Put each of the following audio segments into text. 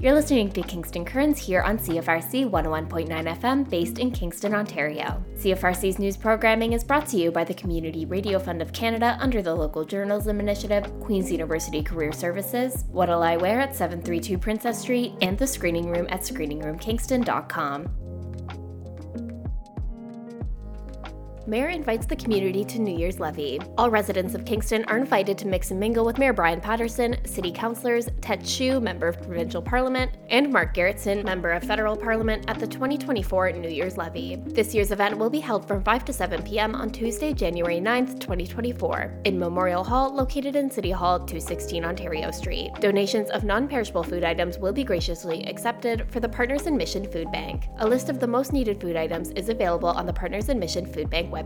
You're listening to Kingston Currents here on CFRC 101.9 FM, based in Kingston, Ontario. CFRC's news programming is brought to you by the Community Radio Fund of Canada under the Local Journalism Initiative, Queen's University Career Services, What'll I Wear at 732 Princess Street, and the Screening Room at screeningroomkingston.com. Mayor invites the community to New Year's levee. All residents of Kingston are invited to mix and mingle with Mayor Brian Patterson, City Councillors Ted Hsu, Member of Provincial Parliament, and Mark Gerretsen, Member of Federal Parliament, at the 2024 New Year's levee. This year's event will be held from 5 to 7 p.m. on Tuesday, January 9th, 2024, in Memorial Hall, located in City Hall, 216 Ontario Street. Donations of non perishable food items will be graciously accepted for the Partners in Mission Food Bank. A list of the most needed food items is available on the Partners in Mission Food Bank website.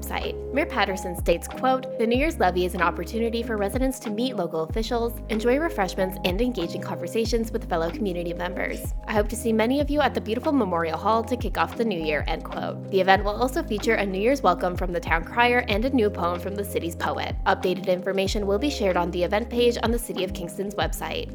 Mayor Patterson states, quote, The New Year's levee is an opportunity for residents to meet local officials, enjoy refreshments, and engage in conversations with fellow community members. I hope to see many of you at the beautiful Memorial Hall to kick off the new year, end quote. The event will also feature a New Year's welcome from the town crier and a new poem from the city's poet. Updated information will be shared on the event page on the City of Kingston's website.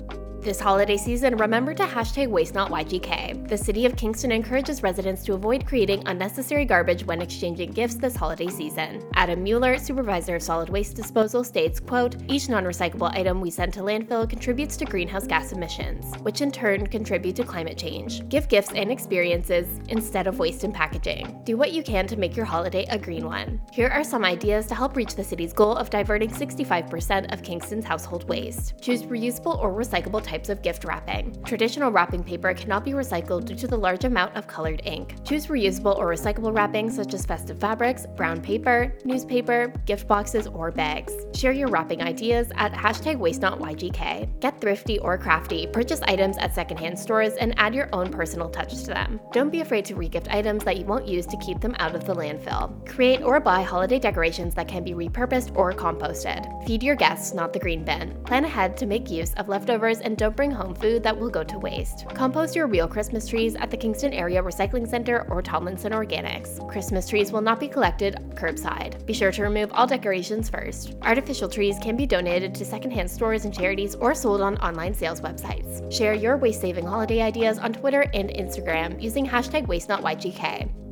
This holiday season, remember to hashtag WasteNotYGK. The City of Kingston encourages residents to avoid creating unnecessary garbage when exchanging gifts this holiday season. Adam Mueller, supervisor of solid waste disposal, states, quote, Each non-recyclable item we send to landfill contributes to greenhouse gas emissions, which in turn contribute to climate change. Give gifts and experiences instead of waste and packaging. Do what you can to make your holiday a green one. Here are some ideas to help reach the city's goal of diverting 65% of Kingston's household waste. Choose reusable or recyclable types types of gift wrapping. Traditional wrapping paper cannot be recycled due to the large amount of colored ink. Choose reusable or recyclable wrapping such as festive fabrics, brown paper, newspaper, gift boxes, or bags. Share your wrapping ideas at hashtag WasteNotYGK. Get thrifty or crafty, purchase items at secondhand stores, and add your own personal touch to them. Don't be afraid to regift items that you won't use to keep them out of the landfill. Create or buy holiday decorations that can be repurposed or composted. Feed your guests, not the green bin. Plan ahead to make use of leftovers and don't bring home food that will go to waste. Compost your real Christmas trees at the Kingston Area Recycling Center or Tomlinson Organics. Christmas trees will not be collected curbside. Be sure to remove all decorations first. Artificial trees can be donated to secondhand stores and charities or sold on online sales websites. Share your waste saving holiday ideas on Twitter and Instagram using hashtag WasteNotYGK.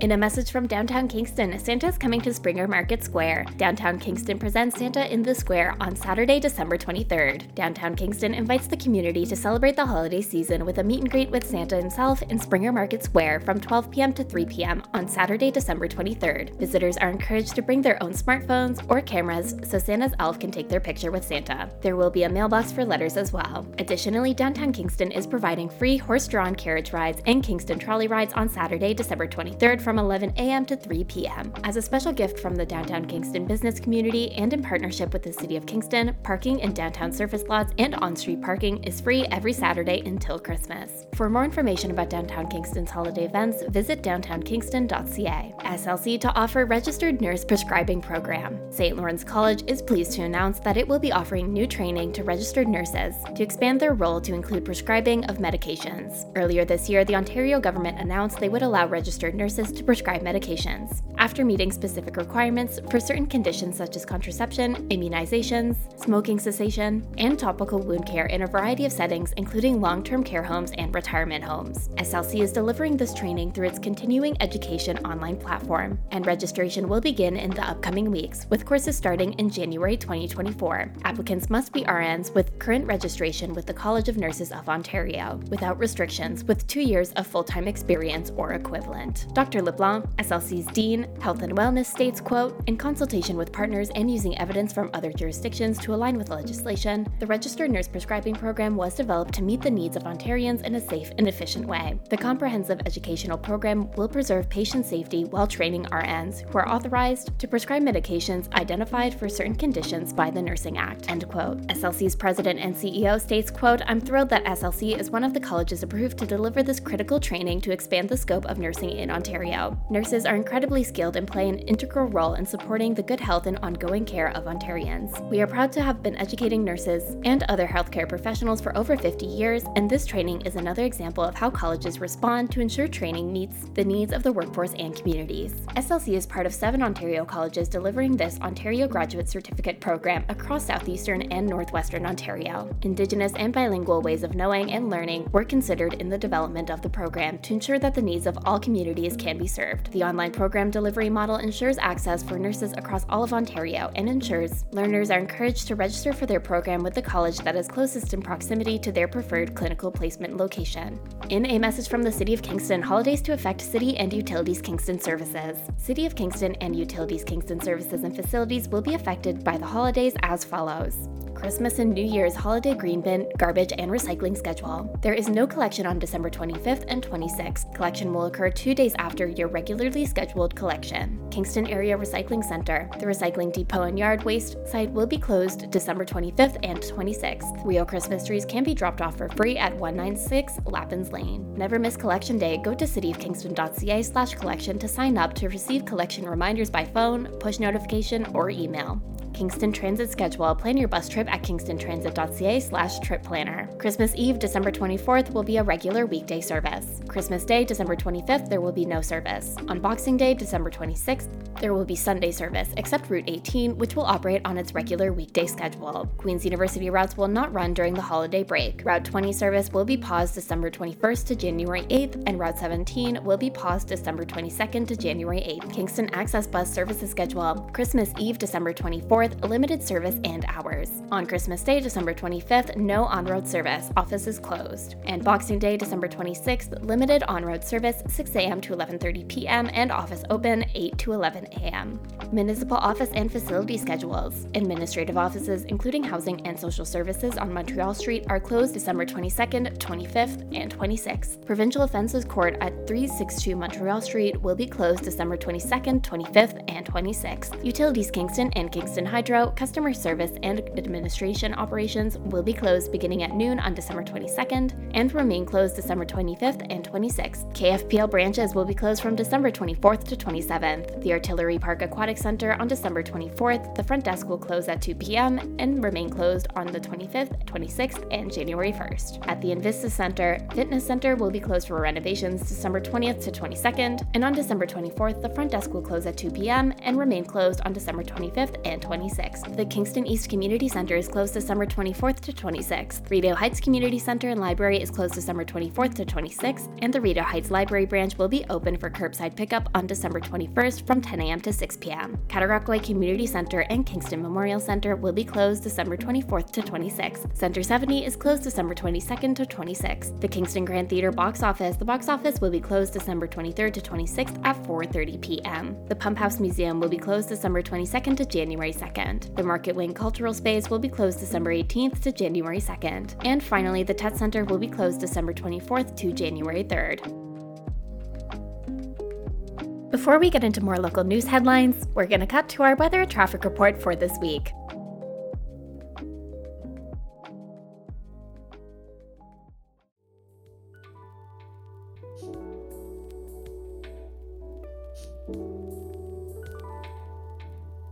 In a message from downtown Kingston, Santa is coming to Springer Market Square. Downtown Kingston presents Santa in the Square on Saturday, December 23rd. Downtown Kingston invites the community to celebrate the holiday season with a meet and greet with Santa himself in Springer Market Square from 12 p.m. to 3 p.m. on Saturday, December 23rd. Visitors are encouraged to bring their own smartphones or cameras so Santa's elf can take their picture with Santa. There will be a mailbox for letters as well. Additionally, downtown Kingston is providing free horse drawn carriage rides and Kingston trolley rides on Saturday, December 23rd from 11 a.m. to 3 p.m. As a special gift from the downtown Kingston business community and in partnership with the City of Kingston, parking in downtown surface lots and on street parking is free every Saturday until Christmas. For more information about downtown Kingston's holiday events, visit downtownkingston.ca. SLC to offer registered nurse prescribing program. St. Lawrence College is pleased to announce that it will be offering new training to registered nurses to expand their role to include prescribing of medications. Earlier this year, the Ontario government announced they would allow registered nurses to prescribe medications. After meeting specific requirements for certain conditions such as contraception, immunizations, smoking cessation, and topical wound care in a variety of settings, including long term care homes and retirement homes. SLC is delivering this training through its continuing education online platform, and registration will begin in the upcoming weeks, with courses starting in January 2024. Applicants must be RNs with current registration with the College of Nurses of Ontario, without restrictions, with two years of full time experience or equivalent. Dr. LeBlanc, SLC's Dean, Health and Wellness states, quote, in consultation with partners and using evidence from other jurisdictions to align with legislation, the registered nurse prescribing program was developed to meet the needs of Ontarians in a safe and efficient way. The comprehensive educational program will preserve patient safety while training RNs who are authorized to prescribe medications identified for certain conditions by the Nursing Act, end quote. SLC's president and CEO states, quote, I'm thrilled that SLC is one of the colleges approved to deliver this critical training to expand the scope of nursing in Ontario. Nurses are incredibly skilled and play an integral role in supporting the good health and ongoing care of Ontarians. We are proud to have been educating nurses and other healthcare professionals for over 50 years, and this training is another example of how colleges respond to ensure training meets the needs of the workforce and communities. SLC is part of seven Ontario colleges delivering this Ontario Graduate Certificate program across southeastern and northwestern Ontario. Indigenous and bilingual ways of knowing and learning were considered in the development of the program to ensure that the needs of all communities can be served. The online program delivery model ensures access for nurses across all of Ontario and ensures learners are encouraged to register for their program with the college that is closest in proximity to their preferred clinical placement location. In a message from the City of Kingston, holidays to affect City and Utilities Kingston services. City of Kingston and Utilities Kingston services and facilities will be affected by the holidays as follows. Christmas and New Year's holiday green bin, garbage, and recycling schedule. There is no collection on December 25th and 26th. Collection will occur two days after your regularly scheduled collection. Kingston Area Recycling Center. The recycling depot and yard waste site will be closed December 25th and 26th. Real Christmas trees can be dropped off for free at 196 Lappan's Lane. Never miss collection day. Go to cityofkingston.ca slash collection to sign up to receive collection reminders by phone, push notification, or email. Kingston Transit schedule. Plan your bus trip at kingstontransit.ca slash trip planner. Christmas Eve, December 24th, will be a regular weekday service. Christmas Day, December 25th, there will be no service. On Boxing Day, December 26th, there will be Sunday service, except Route 18, which will operate on its regular weekday schedule. Queen's University routes will not run during the holiday break. Route 20 service will be paused December 21st to January 8th, and Route 17 will be paused December 22nd to January 8th. Kingston Access Bus services schedule. Christmas Eve, December 24th, limited service and hours. On Christmas Day, December 25th, no on road service, office is closed. And Boxing Day, December 26th, limited on road service 6 a.m. to 11:30 p.m. and office open 8 to 11 a.m. Municipal office and facility schedules. Administrative offices, including housing and social services on Montreal Street, are closed December 22nd, 25th, and 26th. Provincial Offences Court at 362 Montreal Street will be closed December 22nd, 25th, and 26th. Utilities Kingston and Kingston Hydro, customer service, and administration operations will be closed beginning at noon on December 22nd and remain closed December 25th and 26th. KFPL branches will be closed from December 24th to 27th. The Artillery Park Aquatic Center on December 24th. The front desk will close at 2 p.m. and remain closed on the 25th, 26th, and January 1st. At the Invista Center, Fitness Center will be closed for renovations December 20th to 22nd, and on December 24th, the front desk will close at 2 p.m. and remain closed on December 25th and 26th. The Kingston East Community Center is closed December 24th to 26th. Rideau Heights Community Center and Library is closed December 24th to 26th, and the Rideau Heights Library branch will be open for curbside pickup on December 21st from 10 a.m. to 6 p.m. Cataraqui Community Center and Kingston Memorial Center will be closed December 24th to 26th. Center 70 is closed December 22nd to 26th. The Kingston Grand Theater box office, the box office will be closed December 23rd to 26th at 4:30 p.m. The Pump House Museum will be closed December 22nd to January 2nd. The Market Wing Cultural Space will be closed December 18th to January 2nd. And finally, the Tett Center will be closed December 24th to January 3rd. Before we get into more local news headlines, we're going to cut to our weather traffic report for this week.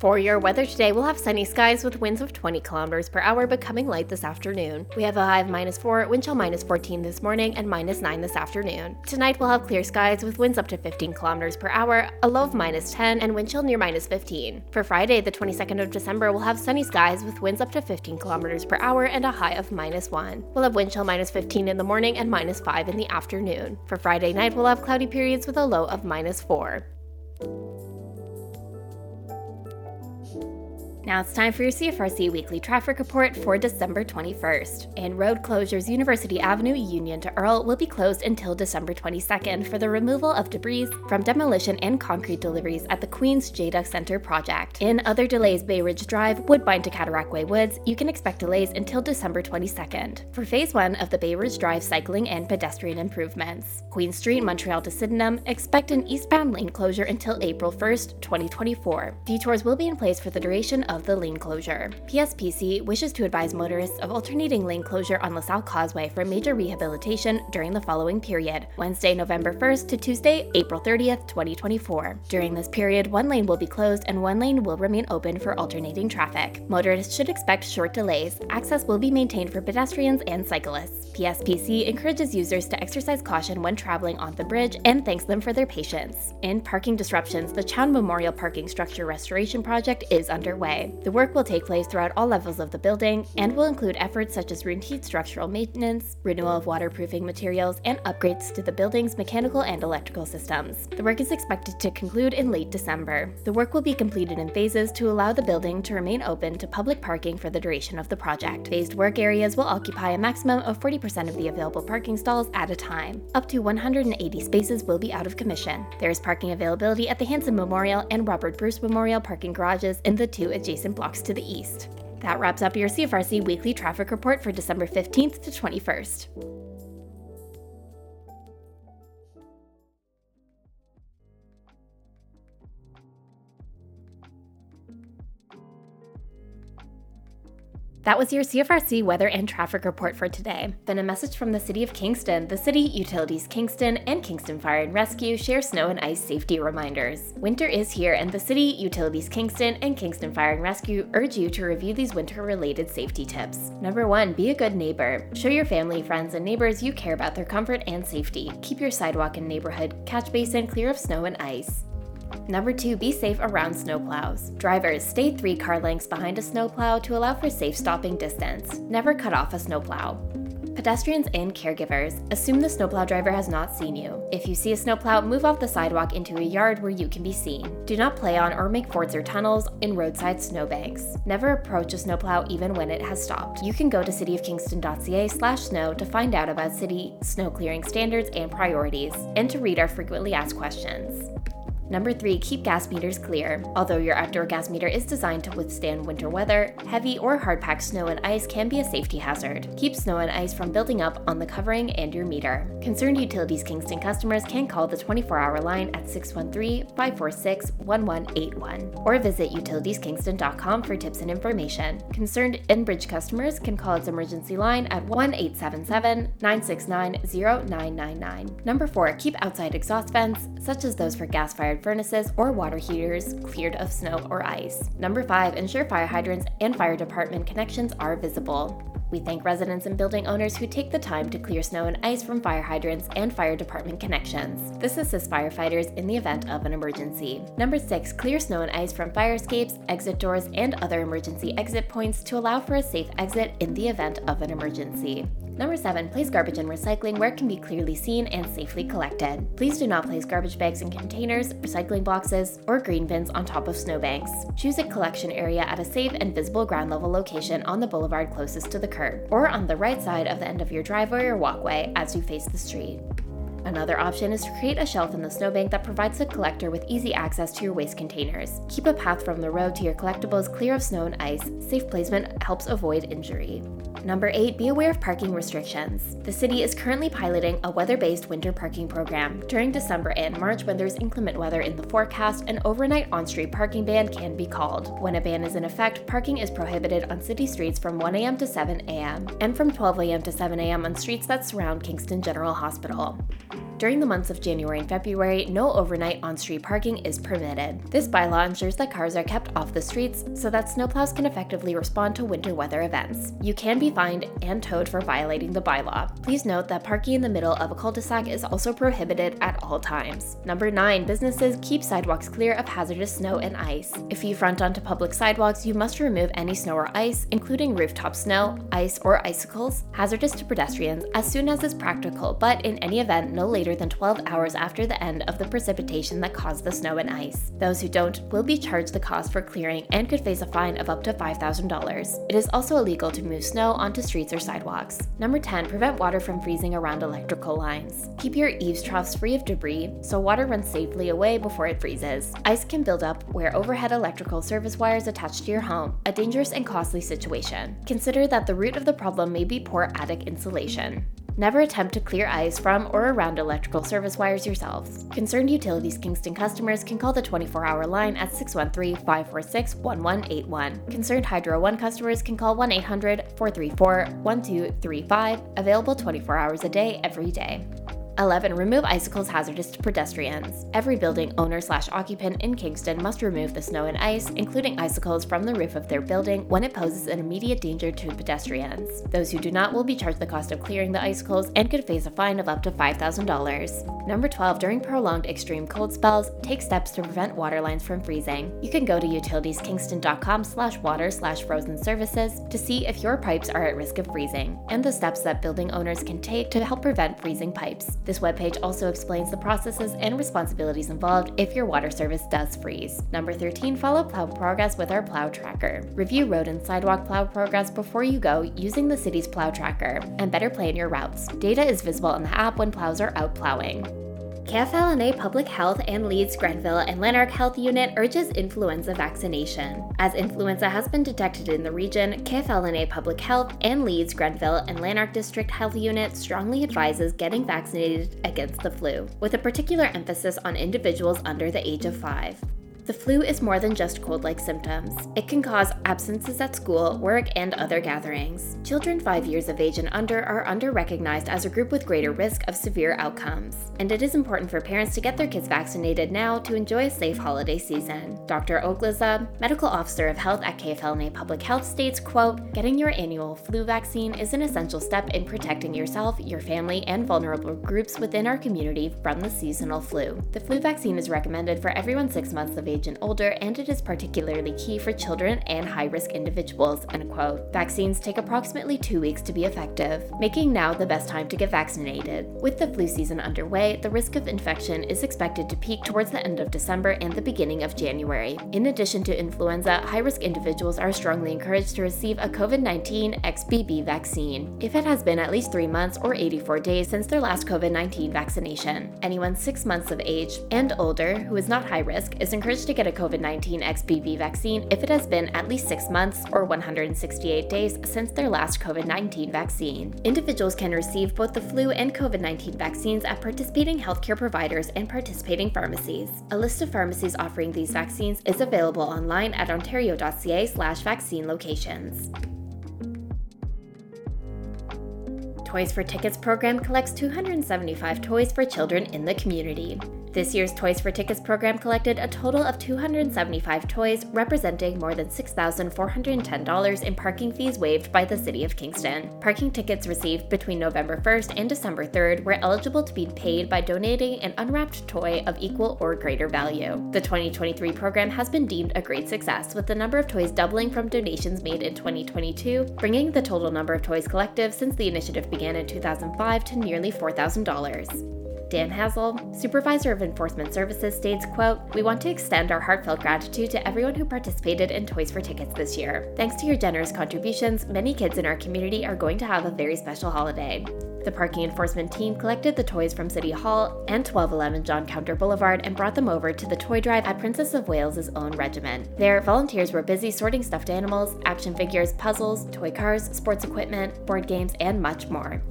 For your weather today, we'll have sunny skies with winds of 20 kilometers per hour, becoming light this afternoon. We have a high of minus 4, wind chill minus 14 this morning, and minus 9 this afternoon. Tonight, we'll have clear skies with winds up to 15 kilometers per hour, a low of minus 10, and wind chill near minus 15. For Friday, the 22nd of December, we'll have sunny skies with winds up to 15 kilometers per hour and a high of minus 1. We'll have wind chill minus 15 in the morning and minus 5 in the afternoon. For Friday night, we'll have cloudy periods with a low of minus 4. Now it's time for your CFRC weekly traffic report for December 21st. In road closures, University Avenue Union to Earl will be closed until December 22nd for the removal of debris from demolition and concrete deliveries at the Queen's Jada Center project. In other delays, Bayridge Drive, Woodbine to Cataraqui Woods, you can expect delays until December 22nd for phase one of the Bayridge Drive cycling and pedestrian improvements. Queen Street, Montreal to Sydenham, expect an eastbound lane closure until April 1st, 2024. Detours will be in place for the duration of the lane closure. PSPC wishes to advise motorists of alternating lane closure on LaSalle Causeway for major rehabilitation during the following period Wednesday, November 1st to Tuesday, April 30th, 2024. During this period, one lane will be closed and one lane will remain open for alternating traffic. Motorists should expect short delays. Access will be maintained for pedestrians and cyclists. PSPC encourages users to exercise caution when traveling on the bridge and thanks them for their patience. In parking disruptions, the Chown Memorial Parking Structure Restoration Project is underway. The work will take place throughout all levels of the building and will include efforts such as routine structural maintenance, renewal of waterproofing materials, and upgrades to the building's mechanical and electrical systems. The work is expected to conclude in late December. The work will be completed in phases to allow the building to remain open to public parking for the duration of the project. Phased work areas will occupy a maximum of 40% of the available parking stalls at a time. Up to 180 spaces will be out of commission. There is parking availability at the Hanson Memorial and Robert Bruce Memorial parking garages in the two adjacent blocks to the east. That wraps up your CFRC weekly traffic report for December 15th to 21st. That was your CFRC weather and traffic report for today. Then a message from the City of Kingston. The City, Utilities Kingston, and Kingston Fire and Rescue share snow and ice safety reminders. Winter is here, and the City, Utilities Kingston, and Kingston Fire and Rescue urge you to review these winter related safety tips. Number one, be a good neighbor. Show your family, friends, and neighbors you care about their comfort and safety. Keep your sidewalk and neighborhood catch basin clear of snow and ice. Number two, be safe around snowplows. Drivers, stay three car lengths behind a snowplow to allow for safe stopping distance. Never cut off a snowplow. Pedestrians and caregivers, assume the snowplow driver has not seen you. If you see a snowplow, move off the sidewalk into a yard where you can be seen. Do not play on or make forts or tunnels in roadside snowbanks. Never approach a snowplow even when it has stopped. You can go to cityofkingston.ca slash snow to find out about city snow clearing standards and priorities, and to read our frequently asked questions. Number three, keep gas meters clear. Although your outdoor gas meter is designed to withstand winter weather, heavy or hard packed snow and ice can be a safety hazard. Keep snow and ice from building up on the covering and your meter. Concerned Utilities Kingston customers can call the 24 hour line at 613 546 1181 or visit utilitieskingston.com for tips and information. Concerned Enbridge customers can call its emergency line at 1 877 969 0999. Number four, keep outside exhaust vents, such as those for gas fired furnaces or water heaters cleared of snow or ice. Number five, ensure fire hydrants and fire department connections are visible. We thank residents and building owners who take the time to clear snow and ice from fire hydrants and fire department connections. This assists firefighters in the event of an emergency. Number 6. Clear snow and ice from fire escapes, exit doors, and other emergency exit points to allow for a safe exit in the event of an emergency. Number 7. Place garbage and recycling where it can be clearly seen and safely collected. Please do not place garbage bags in containers, recycling boxes, or green bins on top of snowbanks. Choose a collection area at a safe and visible ground level location on the boulevard closest to the curb, or on the right side of the end of your driveway or walkway as you face the street. Another option is to create a shelf in the snowbank that provides the collector with easy access to your waste containers. Keep a path from the road to your collectibles clear of snow and ice. Safe placement helps avoid injury. Number 8, be aware of parking restrictions. The city is currently piloting a weather based winter parking program. During December and March, when there's inclement weather in the forecast, an overnight on street parking ban can be called. When a ban is in effect, parking is prohibited on city streets from 1 a.m. to 7 a.m., and from 12 a.m. to 7 a.m. on streets that surround Kingston General Hospital. Thank you. During the months of January and February, no overnight on street parking is permitted. This bylaw ensures that cars are kept off the streets so that snowplows can effectively respond to winter weather events. You can be fined and towed for violating the bylaw. Please note that parking in the middle of a cul de sac is also prohibited at all times. Number 9. Businesses keep sidewalks clear of hazardous snow and ice. If you front onto public sidewalks, you must remove any snow or ice, including rooftop snow, ice, or icicles, hazardous to pedestrians, as soon as is practical, but in any event, no later than 12 hours after the end of the precipitation that caused the snow and ice. Those who don't will be charged the cost for clearing and could face a fine of up to $5,000. It is also illegal to move snow onto streets or sidewalks. Number 10, prevent water from freezing around electrical lines. Keep your eaves troughs free of debris so water runs safely away before it freezes. Ice can build up where overhead electrical service wires attach to your home, a dangerous and costly situation. Consider that the root of the problem may be poor attic insulation. Never attempt to clear ice from or around electrical service wires yourselves. Concerned Utilities Kingston customers can call the 24 hour line at 613 546 1181. Concerned Hydro One customers can call 1 800 434 1235, available 24 hours a day, every day. 11. Remove icicles hazardous to pedestrians. Every building owner slash occupant in Kingston must remove the snow and ice, including icicles, from the roof of their building when it poses an immediate danger to pedestrians. Those who do not will be charged the cost of clearing the icicles and could face a fine of up to $5,000. Number 12. During prolonged extreme cold spells, take steps to prevent water lines from freezing. You can go to utilitieskingston.com slash water slash frozen services to see if your pipes are at risk of freezing and the steps that building owners can take to help prevent freezing pipes. This webpage also explains the processes and responsibilities involved if your water service does freeze. Number 13, follow plow progress with our plow tracker. Review road and sidewalk plow progress before you go using the city's plow tracker and better plan your routes. Data is visible on the app when plows are out plowing. KFL&A Public Health and Leeds Grenville and Lanark Health Unit urges influenza vaccination. As influenza has been detected in the region, KFL&A Public Health and Leeds Grenville and Lanark District Health Unit strongly advises getting vaccinated against the flu, with a particular emphasis on individuals under the age of 5. The flu is more than just cold like symptoms. It can cause absences at school, work, and other gatherings. Children 5 years of age and under are under recognized as a group with greater risk of severe outcomes. And it is important for parents to get their kids vaccinated now to enjoy a safe holiday season. Dr. Oglaza, medical officer of health at KFL&A Public Health, states, quote, Getting your annual flu vaccine is an essential step in protecting yourself, your family, and vulnerable groups within our community from the seasonal flu. The flu vaccine is recommended for everyone 6 months of age age and older, and it is particularly key for children and high risk individuals. Unquote. Vaccines take approximately two weeks to be effective, making now the best time to get vaccinated. With the flu season underway, the risk of infection is expected to peak towards the end of December and the beginning of January. In addition to influenza, high risk individuals are strongly encouraged to receive a COVID 19 XBB vaccine if it has been at least three months or 84 days since their last COVID 19 vaccination. Anyone six months of age and older who is not high risk is encouraged to get a COVID 19 XBB vaccine if it has been at least six months or 168 days since their last COVID 19 vaccine. Individuals can receive both the flu and COVID 19 vaccines at participating healthcare providers and participating pharmacies. A list of pharmacies offering these vaccines is available online at ontario.ca/slash vaccine locations. Toys for Tickets program collects 275 toys for children in the community. This year's Toys for Tickets program collected a total of 275 toys, representing more than $6,410 in parking fees waived by the City of Kingston. Parking tickets received between November 1st and December 3rd were eligible to be paid by donating an unwrapped toy of equal or greater value. The 2023 program has been deemed a great success, with the number of toys doubling from donations made in 2022, bringing the total number of toys collected since the initiative began in 2005 to nearly $4,000. Dan Hazel, Supervisor of Enforcement Services, states, quote, We want to extend our heartfelt gratitude to everyone who participated in Toys for Tickets this year. Thanks to your generous contributions, many kids in our community are going to have a very special holiday. The parking enforcement team collected the toys from City Hall and 1211 John Counter Boulevard and brought them over to the toy drive at Princess of Wales's own regiment. There, volunteers were busy sorting stuffed animals, action figures, puzzles, toy cars, sports equipment, board games, and much more.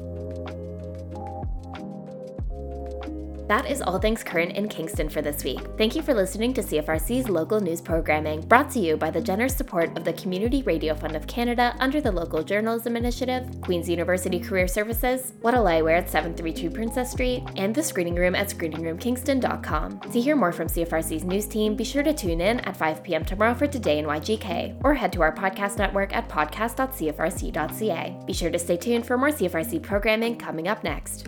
That is all things current in Kingston for this week. Thank you for listening to CFRC's local news programming, brought to you by the generous support of the Community Radio Fund of Canada under the Local Journalism Initiative, Queen's University Career Services, What'll I Wear at 732 Princess Street, and the Screening Room at screeningroomkingston.com. To hear more from CFRC's news team, be sure to tune in at 5 p.m. tomorrow for Today in YGK, or head to our podcast network at podcast.cfrc.ca. Be sure to stay tuned for more CFRC programming coming up next.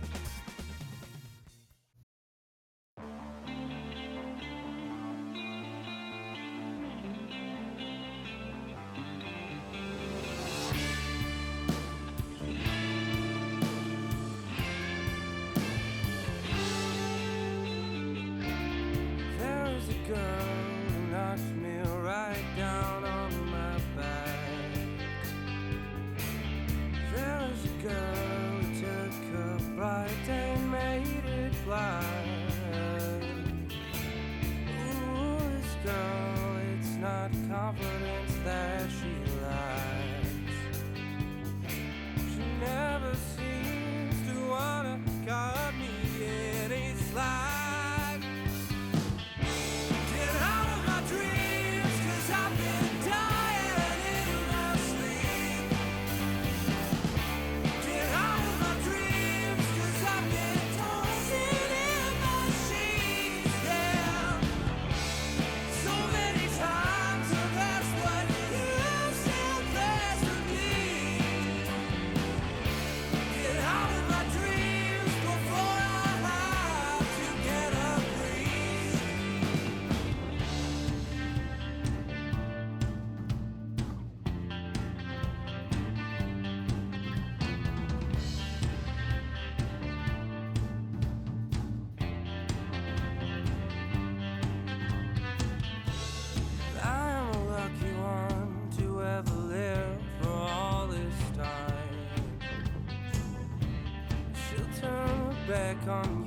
come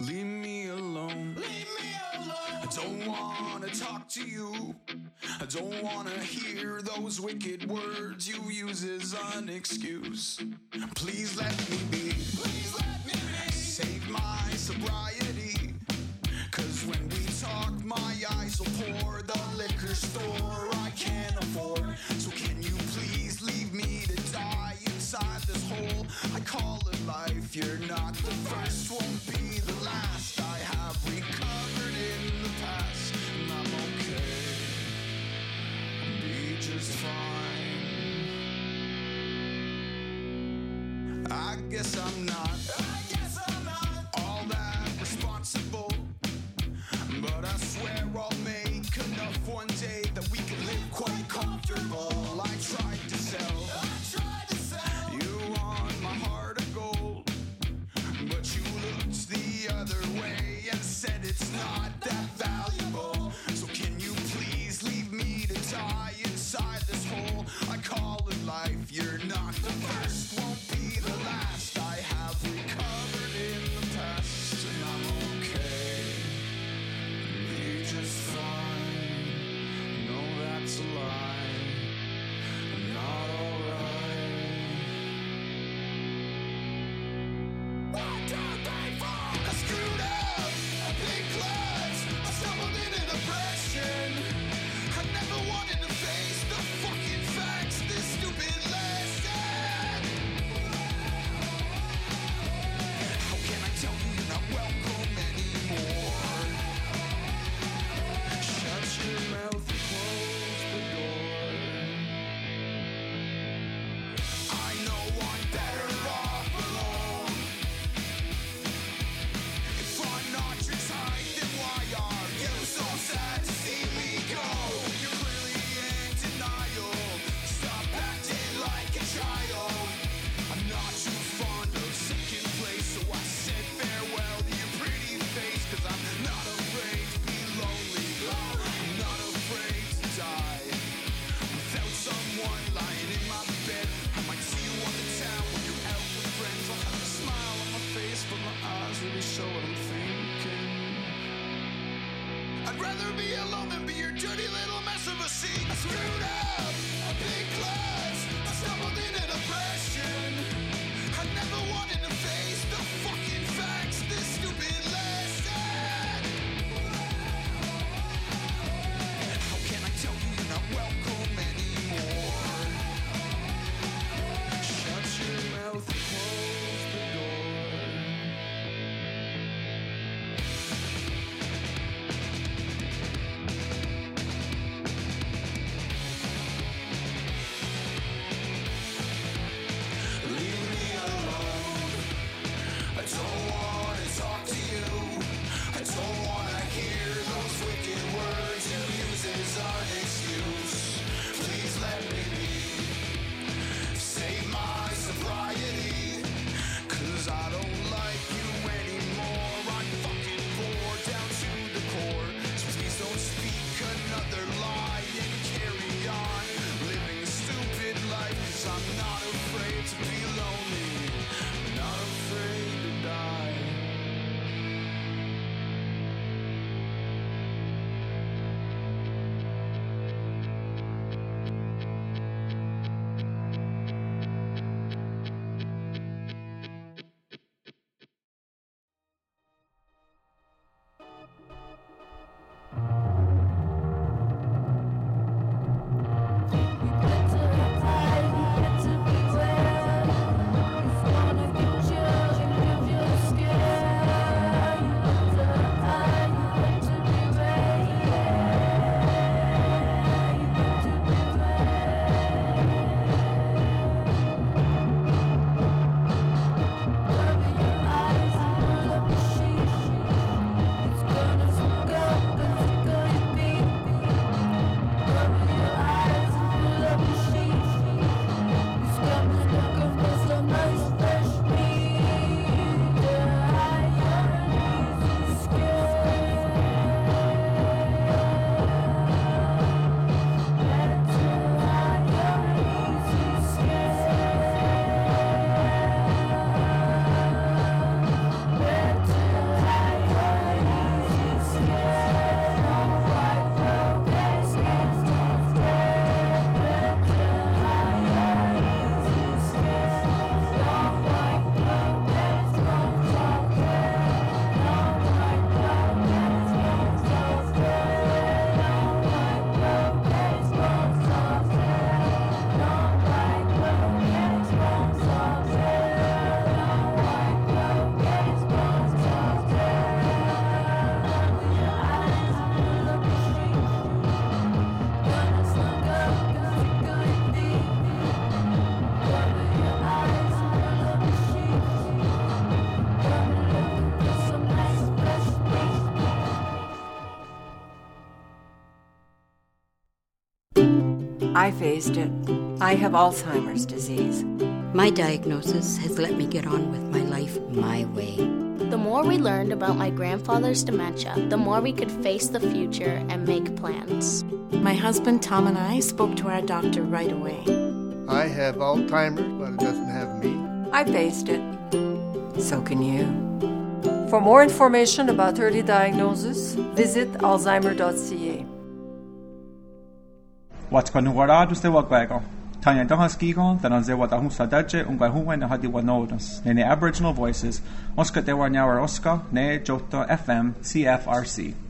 Leave me alone. Leave me alone. I don't wanna talk to you. I don't wanna hear those wicked words you use as an excuse. Please let me be. Please let me be. Save my sobriety. Cause when we talk, my eyes will pour the liquor store I can't afford. So can you please leave me to die inside this hole? I call it life, you're not the guess I'm not. I faced it. I have Alzheimer's disease. My diagnosis has let me get on with my life my way. The more we learned about my grandfather's dementia, the more we could face the future and make plans. My husband Tom and I spoke to our doctor right away. I have Alzheimer's, but it doesn't have me. I faced it. So can you. For more information about early diagnosis, visit alzheimer.ca. To do ste wagwago? Tanya Dahaskigo, that on Zewa Dahusa Daje, Ungahuwen Hadi Wanodos, Nene Aboriginal Voices, Oscar de Warnauer Oscar, Ne Jota FM, CFRC.